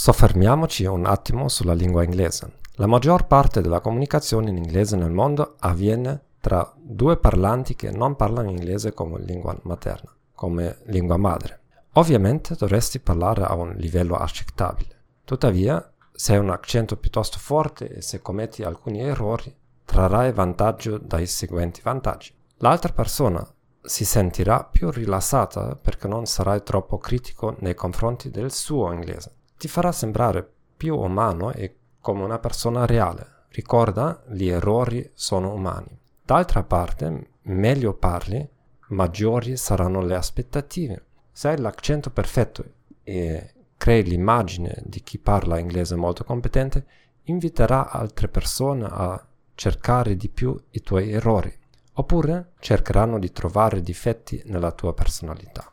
Soffermiamoci un attimo sulla lingua inglese. La maggior parte della comunicazione in inglese nel mondo avviene tra due parlanti che non parlano inglese come lingua materna, come lingua madre. Ovviamente dovresti parlare a un livello accettabile. Tuttavia, se hai un accento piuttosto forte e se commetti alcuni errori, trarrai vantaggio dai seguenti vantaggi. L'altra persona si sentirà più rilassata perché non sarai troppo critico nei confronti del suo inglese. Ti farà sembrare più umano e come una persona reale. Ricorda, gli errori sono umani. D'altra parte, meglio parli, maggiori saranno le aspettative. Se hai l'accento perfetto e crei l'immagine di chi parla inglese molto competente, inviterà altre persone a cercare di più i tuoi errori, oppure cercheranno di trovare difetti nella tua personalità.